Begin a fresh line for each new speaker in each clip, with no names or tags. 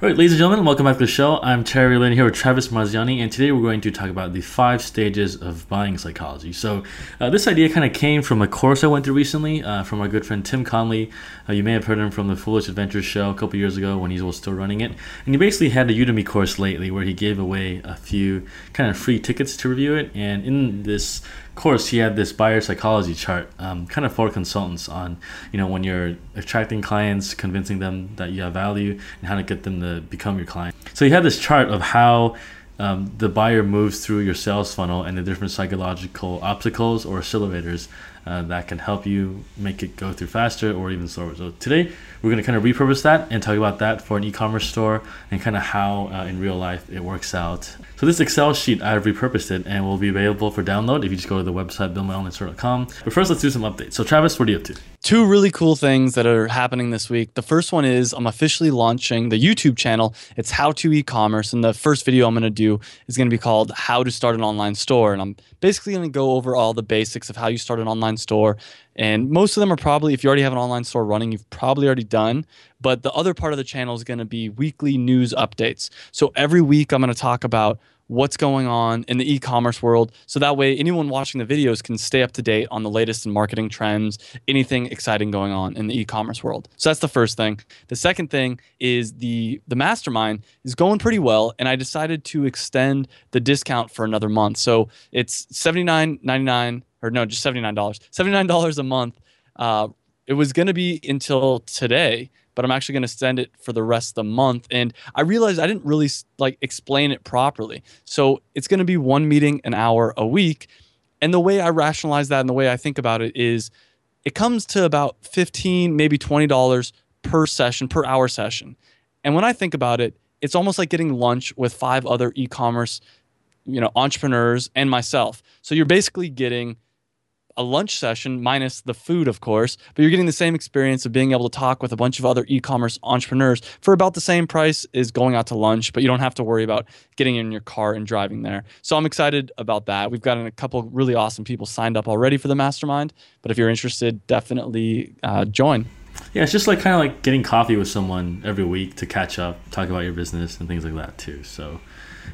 All right, ladies and gentlemen, welcome back to the show. I'm Terry Lin here with Travis Marziani, and today we're going to talk about the five stages of buying psychology. So, uh, this idea kind of came from a course I went through recently uh, from our good friend Tim Conley. Uh, you may have heard him from the Foolish Adventures show a couple years ago when he was still running it. And he basically had a Udemy course lately where he gave away a few kind of free tickets to review it. And in this course, he had this buyer psychology chart, um, kind of for consultants on, you know, when you're attracting clients, convincing them that you have value, and how to get them to become your client. So he had this chart of how um, the buyer moves through your sales funnel and the different psychological obstacles or accelerators uh, that can help you make it go through faster or even slower. So today we're going to kind of repurpose that and talk about that for an e-commerce store and kind of how uh, in real life it works out. So this Excel sheet, I've repurposed it and will be available for download if you just go to the website buildmyonlinestore.com. But first, let's do some updates. So Travis, what are you up to?
Two really cool things that are happening this week. The first one is I'm officially launching the YouTube channel. It's How to E-commerce, and the first video I'm going to do is going to be called How to Start an Online Store, and I'm basically going to go over all the basics of how you start an online store. And most of them are probably, if you already have an online store running, you've probably already done. But the other part of the channel is going to be weekly news updates. So every week, I'm going to talk about what's going on in the e-commerce world. So that way anyone watching the videos can stay up to date on the latest in marketing trends anything exciting going on in the e-commerce world. So that's the first thing. The second thing is the the mastermind is going pretty well and i decided to extend the discount for another month. So it's 79.99 or no just $79 $79 a month uh, it was going to be until today but I'm actually going to send it for the rest of the month. And I realized I didn't really like explain it properly. So it's going to be one meeting an hour a week. And the way I rationalize that and the way I think about it is it comes to about 15, maybe $20 per session, per hour session. And when I think about it, it's almost like getting lunch with five other e-commerce, you know, entrepreneurs and myself. So you're basically getting a lunch session minus the food, of course, but you're getting the same experience of being able to talk with a bunch of other e-commerce entrepreneurs for about the same price as going out to lunch, but you don't have to worry about getting in your car and driving there. So I'm excited about that. We've gotten a couple really awesome people signed up already for the mastermind, but if you're interested, definitely uh, join.
Yeah, it's just like kind of like getting coffee with someone every week to catch up, talk about your business and things like that too. So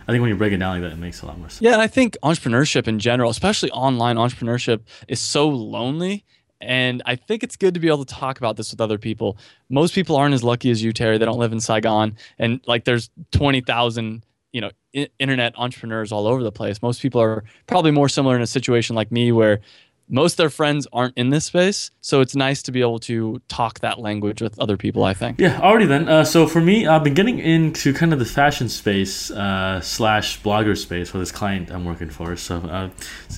I think when you break it down like that, it makes a lot more sense.
Yeah, and I think entrepreneurship in general, especially online entrepreneurship, is so lonely. And I think it's good to be able to talk about this with other people. Most people aren't as lucky as you, Terry. They don't live in Saigon, and like there's twenty thousand, you know, internet entrepreneurs all over the place. Most people are probably more similar in a situation like me, where most of their friends aren't in this space so it's nice to be able to talk that language with other people i think.
Yeah already then. Uh, so for me i've been getting into kind of the fashion space uh, slash blogger space for this client i'm working for so uh,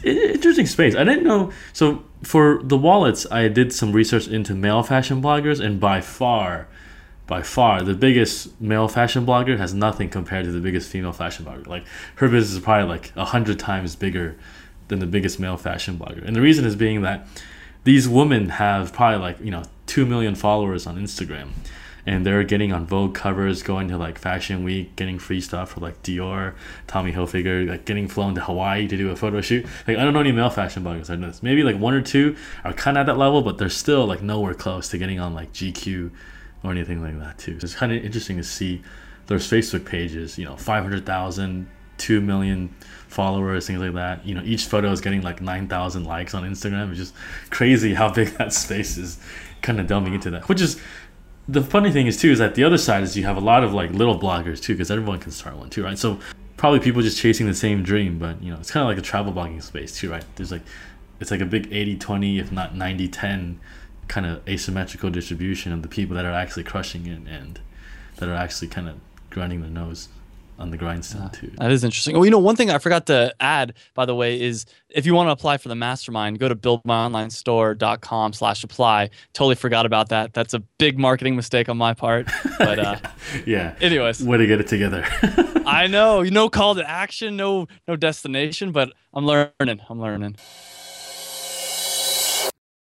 it's interesting space. I didn't know so for the wallets i did some research into male fashion bloggers and by far by far the biggest male fashion blogger has nothing compared to the biggest female fashion blogger. Like her business is probably like a hundred times bigger than the biggest male fashion blogger. And the reason is being that these women have probably like, you know, 2 million followers on Instagram. And they're getting on Vogue covers, going to like Fashion Week, getting free stuff for like Dior, Tommy Hilfiger, like getting flown to Hawaii to do a photo shoot. Like I don't know any male fashion bloggers. I know this. Maybe like one or two are kind of at that level, but they're still like nowhere close to getting on like GQ or anything like that too. So it's kind of interesting to see those Facebook pages. You know, 500,000, 2 million followers, things like that. You know, each photo is getting like 9,000 likes on Instagram. It's just crazy how big that space is kind of delving into that. Which is the funny thing is too is that the other side is you have a lot of like little bloggers too because everyone can start one too, right? So probably people just chasing the same dream, but you know, it's kind of like a travel blogging space too, right? There's like it's like a big 80-20 if not 90-10 kind of asymmetrical distribution of the people that are actually crushing it and that are actually kind of grinding their nose on the grindstone too.
That is interesting. Well, you know, one thing I forgot to add, by the way, is if you want to apply for the mastermind, go to buildmyonlinestore.com slash apply. Totally forgot about that. That's a big marketing mistake on my part. But uh,
yeah.
Anyways.
Way to get it together.
I know. You know call to action, no no destination, but I'm learning. I'm learning.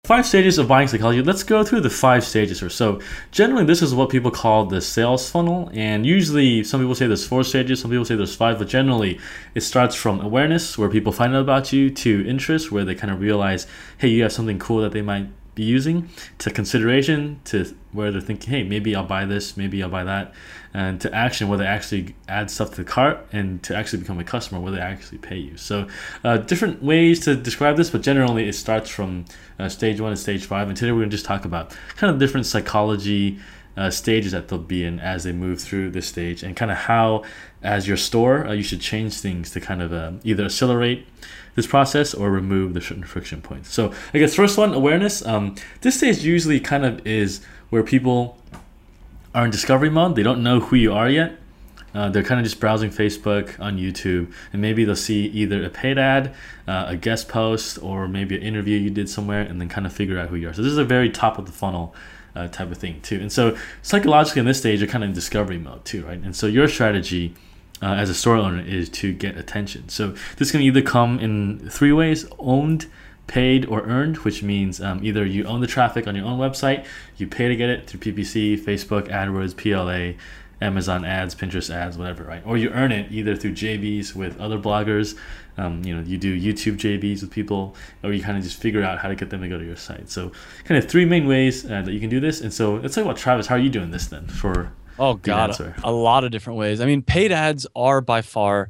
Five stages of buying psychology. Let's go through the five stages or so. Generally, this is what people call the sales funnel, and usually some people say there's four stages, some people say there's five, but generally it starts from awareness, where people find out about you, to interest, where they kind of realize, hey, you have something cool that they might be using to consideration to where they're thinking, hey, maybe I'll buy this, maybe I'll buy that, and to action where they actually add stuff to the cart and to actually become a customer where they actually pay you. So, uh, different ways to describe this, but generally it starts from uh, stage one and stage five. And today we're going to just talk about kind of different psychology. Uh, stages that they'll be in as they move through this stage, and kind of how, as your store, uh, you should change things to kind of uh, either accelerate this process or remove the certain friction points. So I guess first one, awareness. Um, this stage usually kind of is where people are in discovery mode. They don't know who you are yet. Uh, they're kind of just browsing Facebook on YouTube, and maybe they'll see either a paid ad, uh, a guest post, or maybe an interview you did somewhere, and then kind of figure out who you are. So this is a very top of the funnel uh, type of thing too. And so psychologically, in this stage, you're kind of in discovery mode too, right? And so your strategy uh, as a store owner is to get attention. So this can either come in three ways: owned, paid, or earned, which means um, either you own the traffic on your own website, you pay to get it through PPC, Facebook, AdWords, PLA. Amazon ads, Pinterest ads, whatever, right? Or you earn it either through JVs with other bloggers. Um, you know, you do YouTube JVs with people, or you kind of just figure out how to get them to go to your site. So, kind of three main ways uh, that you can do this. And so, let's talk about Travis. How are you doing this then for
Oh god, a, a lot of different ways. I mean, paid ads are by far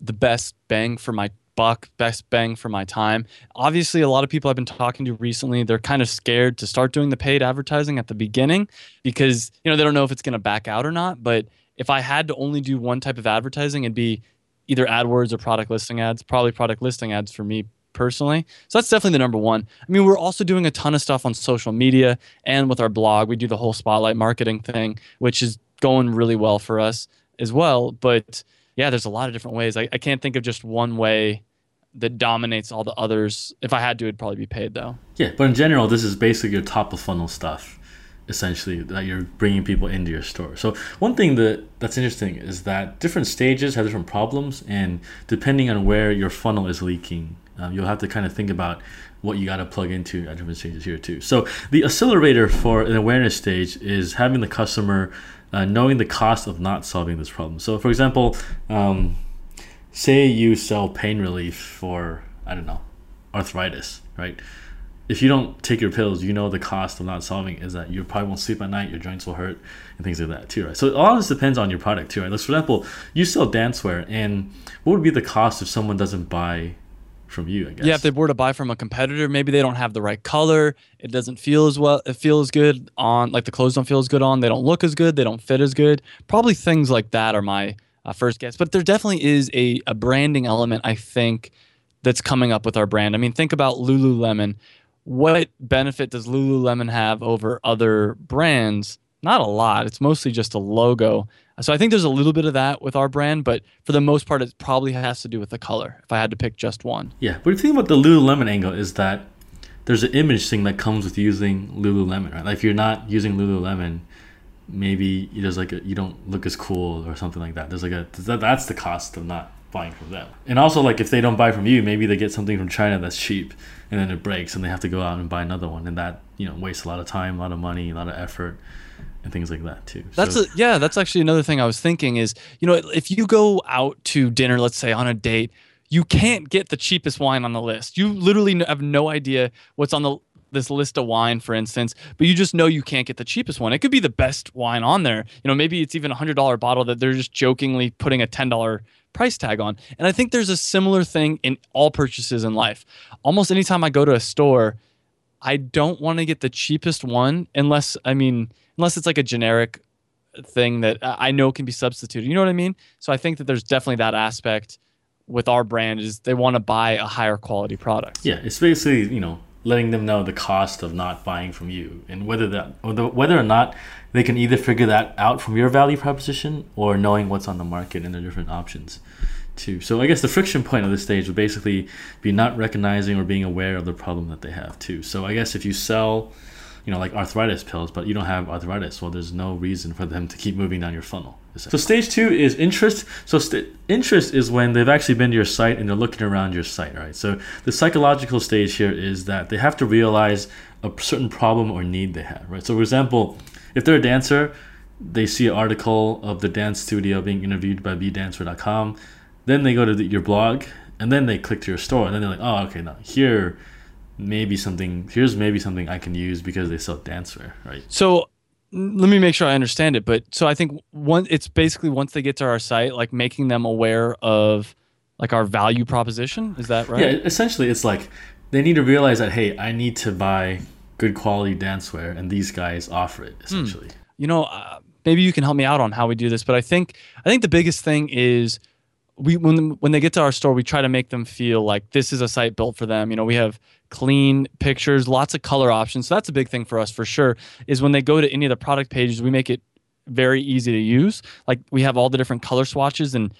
the best bang for my buck, best bang for my time. Obviously, a lot of people I've been talking to recently, they're kind of scared to start doing the paid advertising at the beginning because, you know, they don't know if it's going to back out or not, but if I had to only do one type of advertising, it'd be either AdWords or product listing ads, probably product listing ads for me personally. So that's definitely the number one. I mean, we're also doing a ton of stuff on social media and with our blog. We do the whole spotlight marketing thing, which is going really well for us as well. But yeah, there's a lot of different ways. I, I can't think of just one way that dominates all the others. If I had to, it'd probably be paid though.
Yeah, but in general, this is basically your top of funnel stuff, essentially that you're bringing people into your store. So one thing that that's interesting is that different stages have different problems, and depending on where your funnel is leaking, um, you'll have to kind of think about what you got to plug into at different stages here too. So the accelerator for an awareness stage is having the customer uh, knowing the cost of not solving this problem. So, for example, um, say you sell pain relief for, I don't know, arthritis, right? If you don't take your pills, you know the cost of not solving is that you probably won't sleep at night, your joints will hurt, and things like that too, right? So all this depends on your product too, right? Like for example, you sell dancewear, and what would be the cost if someone doesn't buy from you, I guess.
Yeah, if they were to buy from a competitor, maybe they don't have the right color. It doesn't feel as well. It feels good on, like the clothes don't feel as good on. They don't look as good. They don't fit as good. Probably things like that are my uh, first guess. But there definitely is a, a branding element, I think, that's coming up with our brand. I mean, think about Lululemon. What benefit does Lululemon have over other brands? Not a lot. It's mostly just a logo. So I think there's a little bit of that with our brand, but for the most part, it probably has to do with the color. If I had to pick just one.
Yeah, but the thing about the Lululemon angle is that there's an image thing that comes with using Lululemon, right? Like if you're not using Lululemon, maybe there's like a, you don't look as cool or something like that. There's like a that's the cost of not buying from them. And also like if they don't buy from you, maybe they get something from China that's cheap and then it breaks and they have to go out and buy another one and that, you know, wastes a lot of time, a lot of money, a lot of effort and things like that too.
That's so, a, yeah, that's actually another thing I was thinking is, you know, if you go out to dinner, let's say on a date, you can't get the cheapest wine on the list. You literally have no idea what's on the this list of wine, for instance, but you just know you can't get the cheapest one. It could be the best wine on there. You know, maybe it's even a hundred dollar bottle that they're just jokingly putting a ten dollar price tag on. And I think there's a similar thing in all purchases in life. Almost anytime I go to a store, I don't want to get the cheapest one unless I mean unless it's like a generic thing that I know can be substituted. You know what I mean? So I think that there's definitely that aspect with our brand is they want to buy a higher quality product.
Yeah, it's basically you know letting them know the cost of not buying from you and whether that whether or not they can either figure that out from your value proposition or knowing what's on the market and the different options too. So I guess the friction point of this stage would basically be not recognizing or being aware of the problem that they have too. So I guess if you sell you know, like arthritis pills, but you don't have arthritis. Well, there's no reason for them to keep moving down your funnel. So stage two is interest. So st- interest is when they've actually been to your site and they're looking around your site, right? So the psychological stage here is that they have to realize a certain problem or need they have, right? So for example, if they're a dancer, they see an article of the dance studio being interviewed by bdancewear.com, then they go to the, your blog and then they click to your store and then they're like, oh, okay, now here maybe something here's maybe something I can use because they sell dancewear, right?
So let me make sure I understand it. But so I think one, it's basically once they get to our site, like making them aware of like our value proposition. Is that right?
Yeah, essentially, it's like they need to realize that hey, I need to buy good quality dancewear, and these guys offer it essentially.
you know, uh, maybe you can help me out on how we do this. But I think I think the biggest thing is we when when they get to our store, we try to make them feel like this is a site built for them. You know, we have clean pictures, lots of color options. So that's a big thing for us for sure. Is when they go to any of the product pages, we make it very easy to use. Like we have all the different color swatches and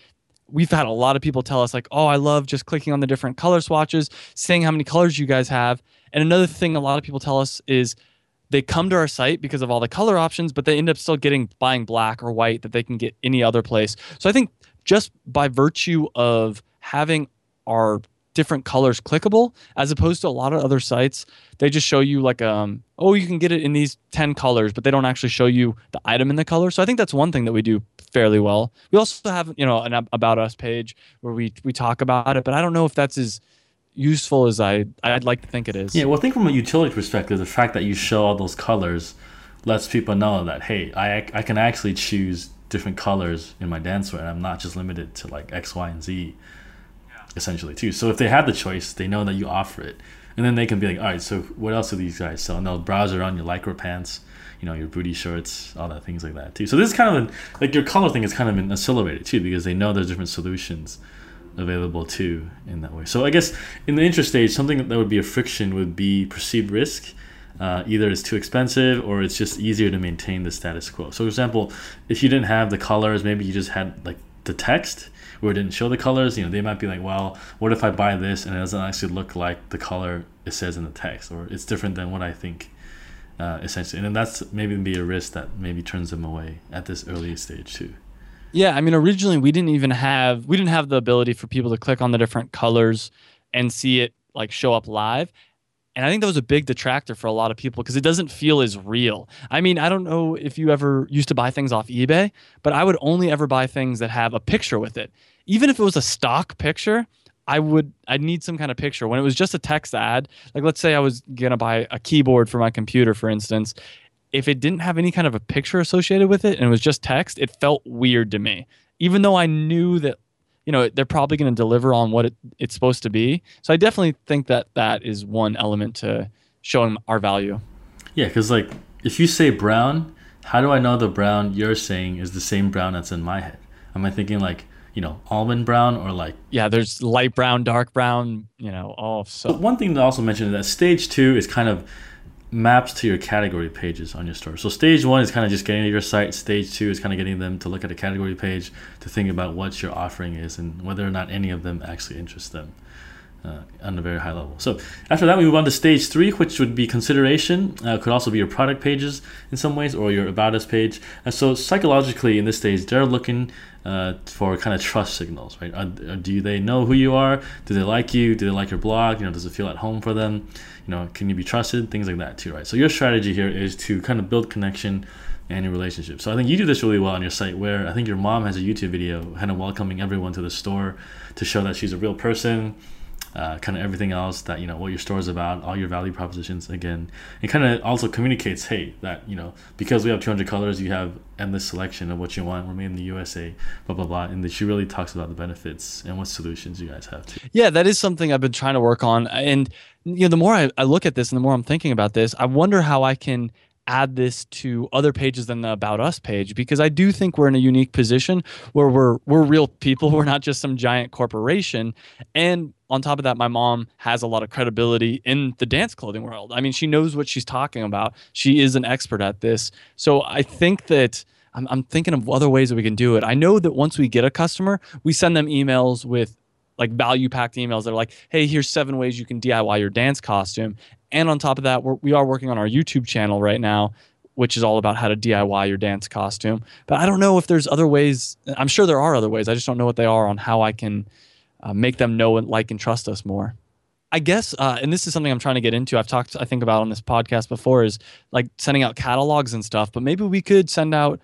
we've had a lot of people tell us like, "Oh, I love just clicking on the different color swatches, seeing how many colors you guys have." And another thing a lot of people tell us is they come to our site because of all the color options, but they end up still getting buying black or white that they can get any other place. So I think just by virtue of having our different colors clickable as opposed to a lot of other sites they just show you like um oh you can get it in these 10 colors but they don't actually show you the item in the color. So i think that's one thing that we do fairly well. We also have you know an about us page where we we talk about it but i don't know if that's as useful as i i'd like to think it is.
Yeah, well, think from a utility perspective, the fact that you show all those colors lets people know that hey, I I can actually choose different colors in my dancewear, and I'm not just limited to like X, Y, and Z, essentially too. So if they have the choice, they know that you offer it, and then they can be like, all right, so what else do these guys sell? And they'll browse around your lycra pants, you know, your booty shorts, all that things like that too. So this is kind of an, like your color thing is kind of been accelerated too because they know there's different solutions available too in that way. So I guess in the interest stage, something that would be a friction would be perceived risk. Uh, either it's too expensive or it's just easier to maintain the status quo. So, for example, if you didn't have the colors, maybe you just had like the text where it didn't show the colors. You know, they might be like, well, what if I buy this and it doesn't actually look like the color it says in the text, or it's different than what I think. Uh, essentially, and then that's maybe be a risk that maybe turns them away at this early stage too.
Yeah, I mean, originally we didn't even have we didn't have the ability for people to click on the different colors and see it like show up live. And I think that was a big detractor for a lot of people because it doesn't feel as real. I mean, I don't know if you ever used to buy things off eBay, but I would only ever buy things that have a picture with it. Even if it was a stock picture, I would I'd need some kind of picture. When it was just a text ad, like let's say I was gonna buy a keyboard for my computer, for instance, if it didn't have any kind of a picture associated with it and it was just text, it felt weird to me. Even though I knew that, you know, they're probably going to deliver on what it, it's supposed to be. So I definitely think that that is one element to showing our value.
Yeah, because like if you say brown, how do I know the brown you're saying is the same brown that's in my head? Am I thinking like you know almond brown or like
Yeah, there's light brown, dark brown, you know, all so
one thing to also mention is that stage two is kind of maps to your category pages on your store. So stage one is kind of just getting to your site. Stage two is kind of getting them to look at a category page to think about what your offering is and whether or not any of them actually interest them. Uh, on a very high level. So after that, we move on to stage three, which would be consideration. Uh, could also be your product pages in some ways, or your about us page. And so psychologically, in this stage, they're looking uh, for kind of trust signals, right? Uh, do they know who you are? Do they like you? Do they like your blog? You know, does it feel at home for them? You know, can you be trusted? Things like that too, right? So your strategy here is to kind of build connection and your relationship. So I think you do this really well on your site where I think your mom has a YouTube video kind of welcoming everyone to the store to show that she's a real person uh, kind of everything else that you know what your store is about all your value propositions again it kind of also communicates hey that you know because we have 200 colors you have endless selection of what you want we're made in the usa blah blah blah and she really talks about the benefits and what solutions you guys have too.
Yeah that is something i've been trying to work on and you know the more I, I look at this and the more i'm thinking about this i wonder how i can add this to other pages than the about us page because I do think we're in a unique position where we're we're real people we're not just some giant corporation and on top of that my mom has a lot of credibility in the dance clothing world. I mean she knows what she's talking about. She is an expert at this. So I think that I'm, I'm thinking of other ways that we can do it. I know that once we get a customer, we send them emails with like value packed emails that are like, hey, here's seven ways you can DIY your dance costume. And on top of that, we're, we are working on our YouTube channel right now, which is all about how to DIY your dance costume. But I don't know if there's other ways. I'm sure there are other ways. I just don't know what they are on how I can uh, make them know and like and trust us more. I guess, uh, and this is something I'm trying to get into. I've talked, I think, about on this podcast before is like sending out catalogs and stuff. But maybe we could send out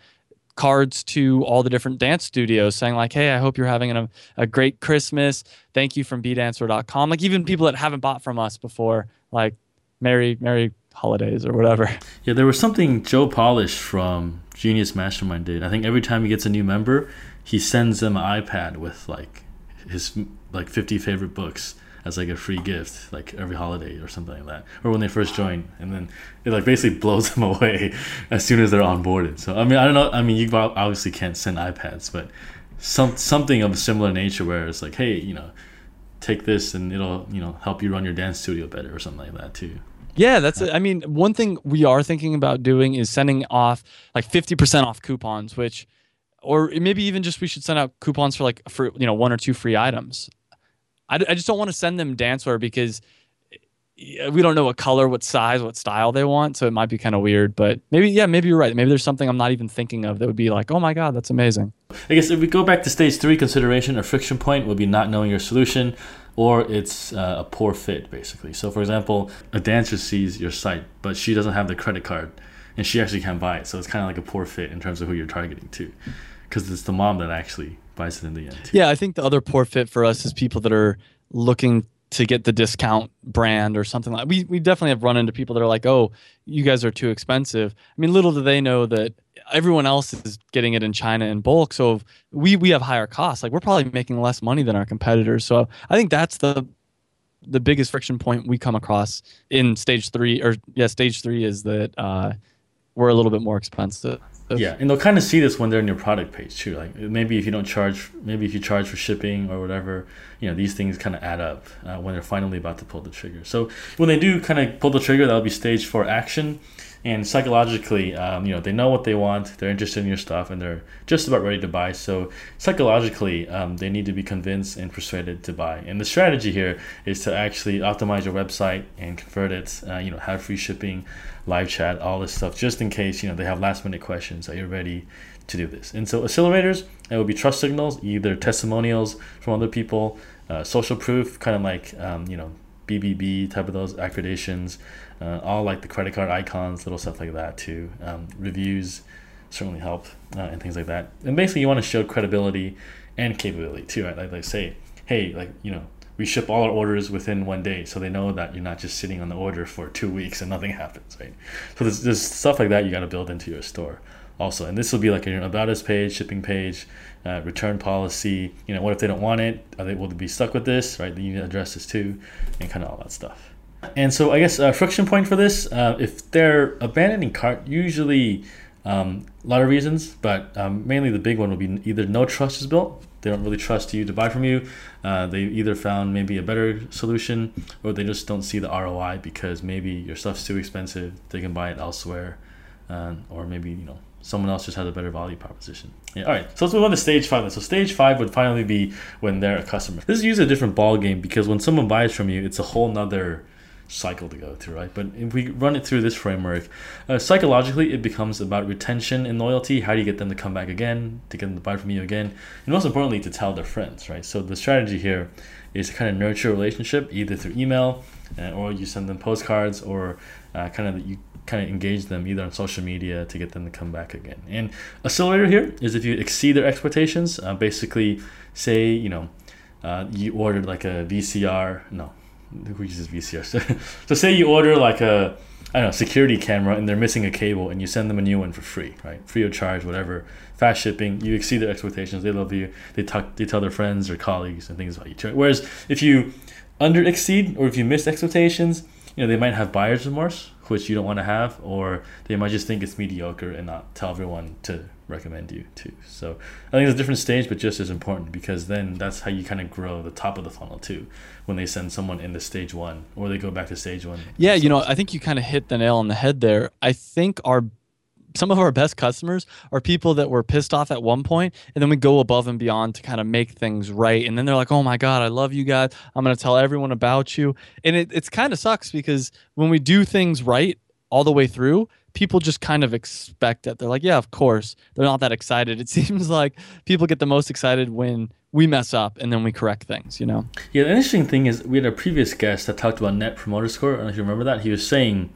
cards to all the different dance studios saying like hey i hope you're having a, a great christmas thank you from bdancewear.com like even people that haven't bought from us before like merry merry holidays or whatever
yeah there was something joe polish from genius mastermind did i think every time he gets a new member he sends them an ipad with like his like 50 favorite books as like a free gift, like every holiday or something like that, or when they first join, and then it like basically blows them away as soon as they're onboarded. So I mean, I don't know. I mean, you obviously can't send iPads, but some something of a similar nature where it's like, hey, you know, take this and it'll you know help you run your dance studio better or something like that too.
Yeah, that's. I mean, one thing we are thinking about doing is sending off like fifty percent off coupons, which, or maybe even just we should send out coupons for like for you know one or two free items. I, I just don't want to send them dancewear because we don't know what color, what size, what style they want. So it might be kind of weird. But maybe, yeah, maybe you're right. Maybe there's something I'm not even thinking of that would be like, oh my God, that's amazing.
I guess if we go back to stage three consideration, or friction point would be not knowing your solution or it's uh, a poor fit, basically. So, for example, a dancer sees your site, but she doesn't have the credit card and she actually can't buy it. So it's kind of like a poor fit in terms of who you're targeting to because it's the mom that actually buys it in the end.
Yeah, I think the other poor fit for us is people that are looking to get the discount brand or something like we we definitely have run into people that are like, "Oh, you guys are too expensive." I mean, little do they know that everyone else is getting it in China in bulk, so we we have higher costs. Like we're probably making less money than our competitors. So I think that's the the biggest friction point we come across in stage 3 or yeah, stage 3 is that uh, we're a little bit more expensive.
Yeah, and they'll kind of see this when they're in your product page too. Like maybe if you don't charge, maybe if you charge for shipping or whatever, you know these things kind of add up uh, when they're finally about to pull the trigger. So when they do kind of pull the trigger, that'll be stage four action, and psychologically, um, you know they know what they want, they're interested in your stuff, and they're just about ready to buy. So psychologically, um, they need to be convinced and persuaded to buy. And the strategy here is to actually optimize your website and convert it. Uh, you know, have free shipping live chat, all this stuff, just in case you know they have last minute questions that you're ready to do this. And so accelerators, it will be trust signals, either testimonials from other people, uh, social proof, kind of like um, you know BBB type of those accreditations, uh, all like the credit card icons, little stuff like that too. Um, reviews certainly help uh, and things like that. And basically, you want to show credibility and capability too. Right? Like, like say, hey, like you know we ship all our orders within one day so they know that you're not just sitting on the order for two weeks and nothing happens right so there's, there's stuff like that you got to build into your store also and this will be like an about us page shipping page uh, return policy you know what if they don't want it are they will they be stuck with this right you need to address this too and kind of all that stuff and so i guess a friction point for this uh, if they're abandoning cart usually um, a lot of reasons but um, mainly the big one will be either no trust is built they don't really trust you to buy from you. Uh, they either found maybe a better solution or they just don't see the ROI because maybe your stuff's too expensive. They can buy it elsewhere, uh, or maybe you know someone else just has a better value proposition. Yeah, all right, so let's move on to stage five. So stage five would finally be when they're a customer. This is usually a different ball game because when someone buys from you, it's a whole nother cycle to go through, right? But if we run it through this framework, uh, psychologically, it becomes about retention and loyalty. How do you get them to come back again, to get them to buy from you again, and most importantly, to tell their friends, right? So the strategy here is to kind of nurture a relationship either through email uh, or you send them postcards or uh, kind of you kind of engage them either on social media to get them to come back again. And accelerator here is if you exceed their expectations, uh, basically say, you know, uh, you ordered like a VCR, no, who uses VCR? so say you order like a I don't know security camera and they're missing a cable and you send them a new one for free, right? Free of charge, whatever. Fast shipping. You exceed their expectations. They love you. They talk. They tell their friends or colleagues and things about you. Whereas if you under exceed or if you miss expectations, you know they might have buyer's remorse, which you don't want to have, or they might just think it's mediocre and not tell everyone to recommend you to. So I think it's a different stage, but just as important because then that's how you kind of grow the top of the funnel too. When they send someone into stage one or they go back to stage one.
Yeah, you know, I think you kind of hit the nail on the head there. I think our some of our best customers are people that were pissed off at one point and then we go above and beyond to kind of make things right and then they're like oh my god i love you guys i'm going to tell everyone about you and it, it's kind of sucks because when we do things right all the way through people just kind of expect it. They're like, yeah, of course. They're not that excited. It seems like people get the most excited when we mess up and then we correct things, you know?
Yeah, the interesting thing is we had a previous guest that talked about net promoter score. I don't know if you remember that. He was saying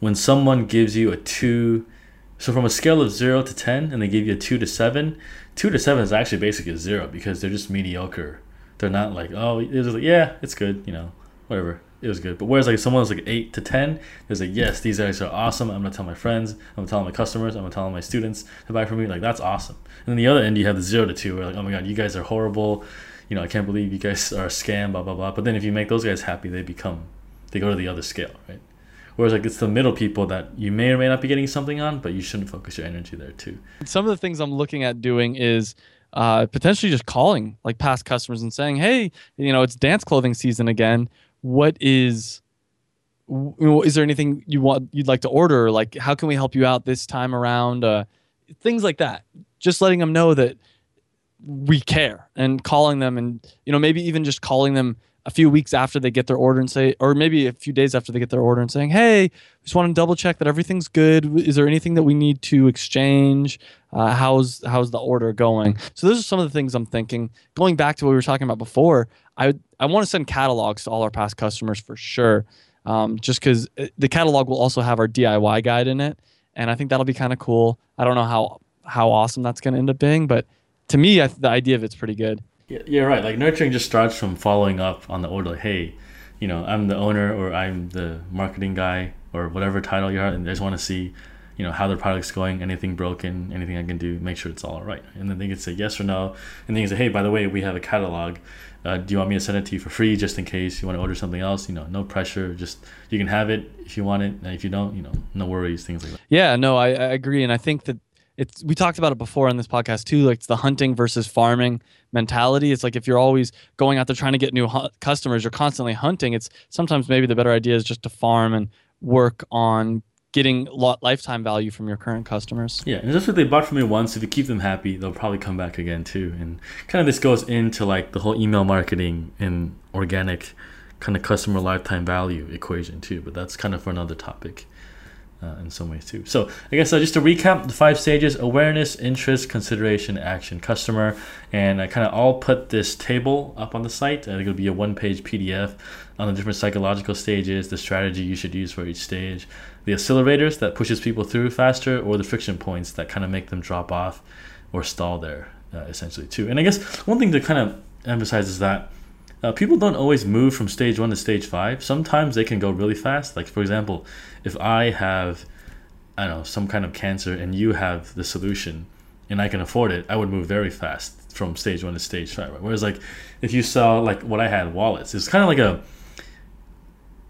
when someone gives you a two So from a scale of zero to ten, and they give you a two to seven, two to seven is actually basically zero because they're just mediocre. They're not like oh, it was like yeah, it's good, you know, whatever. It was good. But whereas like someone's like eight to ten, there's like yes, these guys are awesome. I'm gonna tell my friends. I'm gonna tell my customers. I'm gonna tell my students to buy from me. Like that's awesome. And then the other end, you have the zero to two, where like oh my god, you guys are horrible. You know, I can't believe you guys are a scam. Blah blah blah. But then if you make those guys happy, they become they go to the other scale, right? Whereas like it's the middle people that you may or may not be getting something on, but you shouldn't focus your energy there too.
Some of the things I'm looking at doing is uh, potentially just calling like past customers and saying, "Hey, you know, it's dance clothing season again. What is you know, is there anything you want you'd like to order? Like, how can we help you out this time around? Uh, things like that. Just letting them know that we care and calling them and you know maybe even just calling them a few weeks after they get their order and say or maybe a few days after they get their order and saying hey just want to double check that everything's good is there anything that we need to exchange uh, how's how's the order going so those are some of the things i'm thinking going back to what we were talking about before i i want to send catalogs to all our past customers for sure um, just because the catalog will also have our diy guide in it and i think that'll be kind of cool i don't know how how awesome that's going to end up being but to me I, the idea of it's pretty good
Yeah, you're right. Like nurturing just starts from following up on the order. Like, hey, you know, I'm the owner or I'm the marketing guy or whatever title you are, and I just want to see, you know, how the product's going, anything broken, anything I can do, make sure it's all right. And then they can say yes or no, and then you say, hey, by the way, we have a catalog. Uh, do you want me to send it to you for free just in case you want to order something else? You know, no pressure. Just you can have it if you want it. And if you don't, you know, no worries. Things like that.
Yeah, no, I, I agree, and I think that it's we talked about it before on this podcast too. Like it's the hunting versus farming mentality. It's like if you're always going out there trying to get new hu- customers, you're constantly hunting. It's sometimes maybe the better idea is just to farm and work on getting lot lifetime value from your current customers.
Yeah, and just what they bought from me once, if you keep them happy, they'll probably come back again too. And kind of this goes into like the whole email marketing and organic kind of customer lifetime value equation too. But that's kind of for another topic. Uh, in some ways too. So I guess uh, just to recap the five stages: awareness, interest, consideration, action, customer, and I kind of all put this table up on the site. Uh, it'll be a one-page PDF on the different psychological stages, the strategy you should use for each stage, the accelerators that pushes people through faster, or the friction points that kind of make them drop off or stall there, uh, essentially too. And I guess one thing to kind of emphasize is that uh, people don't always move from stage one to stage five. Sometimes they can go really fast. Like for example, if I have, I don't know, some kind of cancer and you have the solution, and I can afford it, I would move very fast from stage one to stage five. Right? Whereas like, if you saw like what I had wallets, it's kind of like a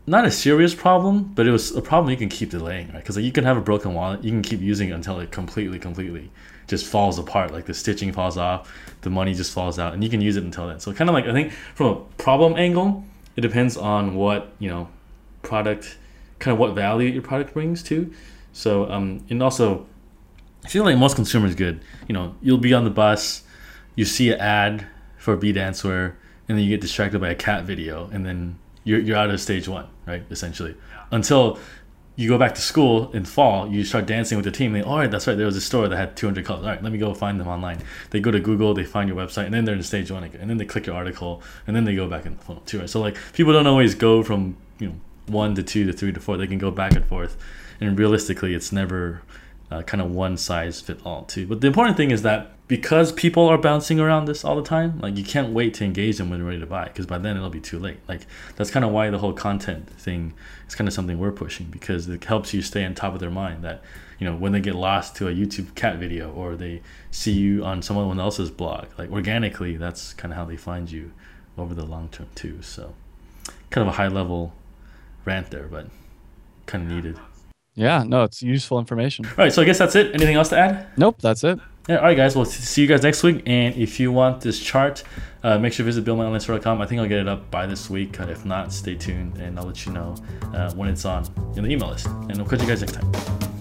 not a serious problem, but it was a problem you can keep delaying, right? Because like you can have a broken wallet, you can keep using it until it completely, completely just falls apart. Like the stitching falls off, the money just falls out, and you can use it until then. So kind of like I think from a problem angle, it depends on what you know, product, kind of what value your product brings to. So um, and also, I feel like most consumers good. You know, you'll be on the bus, you see an ad for B dancewear, and then you get distracted by a cat video, and then you're, you're out of stage one, right? Essentially, until you go back to school in fall, you start dancing with the team. They, all right, that's right. There was a store that had 200 colors. All right, let me go find them online. They go to Google, they find your website, and then they're in stage one again. And then they click your article, and then they go back in the funnel too. Right? So like people don't always go from you know one to two to three to four. They can go back and forth, and realistically, it's never uh, kind of one size fit all too. But the important thing is that because people are bouncing around this all the time, like you can't wait to engage them when they're ready to buy, because by then it'll be too late. Like that's kind of why the whole content thing is kind of something we're pushing because it helps you stay on top of their mind. That you know when they get lost to a YouTube cat video or they see you on someone else's blog, like organically, that's kind of how they find you over the long term too. So kind of a high level rant there, but kind of needed.
Yeah, no, it's useful information.
All right, so I guess that's it. Anything else to add?
Nope, that's it.
Yeah, all right, guys. We'll see you guys next week. And if you want this chart, uh, make sure to visit buildmyonlinestore.com. I think I'll get it up by this week. If not, stay tuned and I'll let you know uh, when it's on in the email list. And I'll catch you guys next time.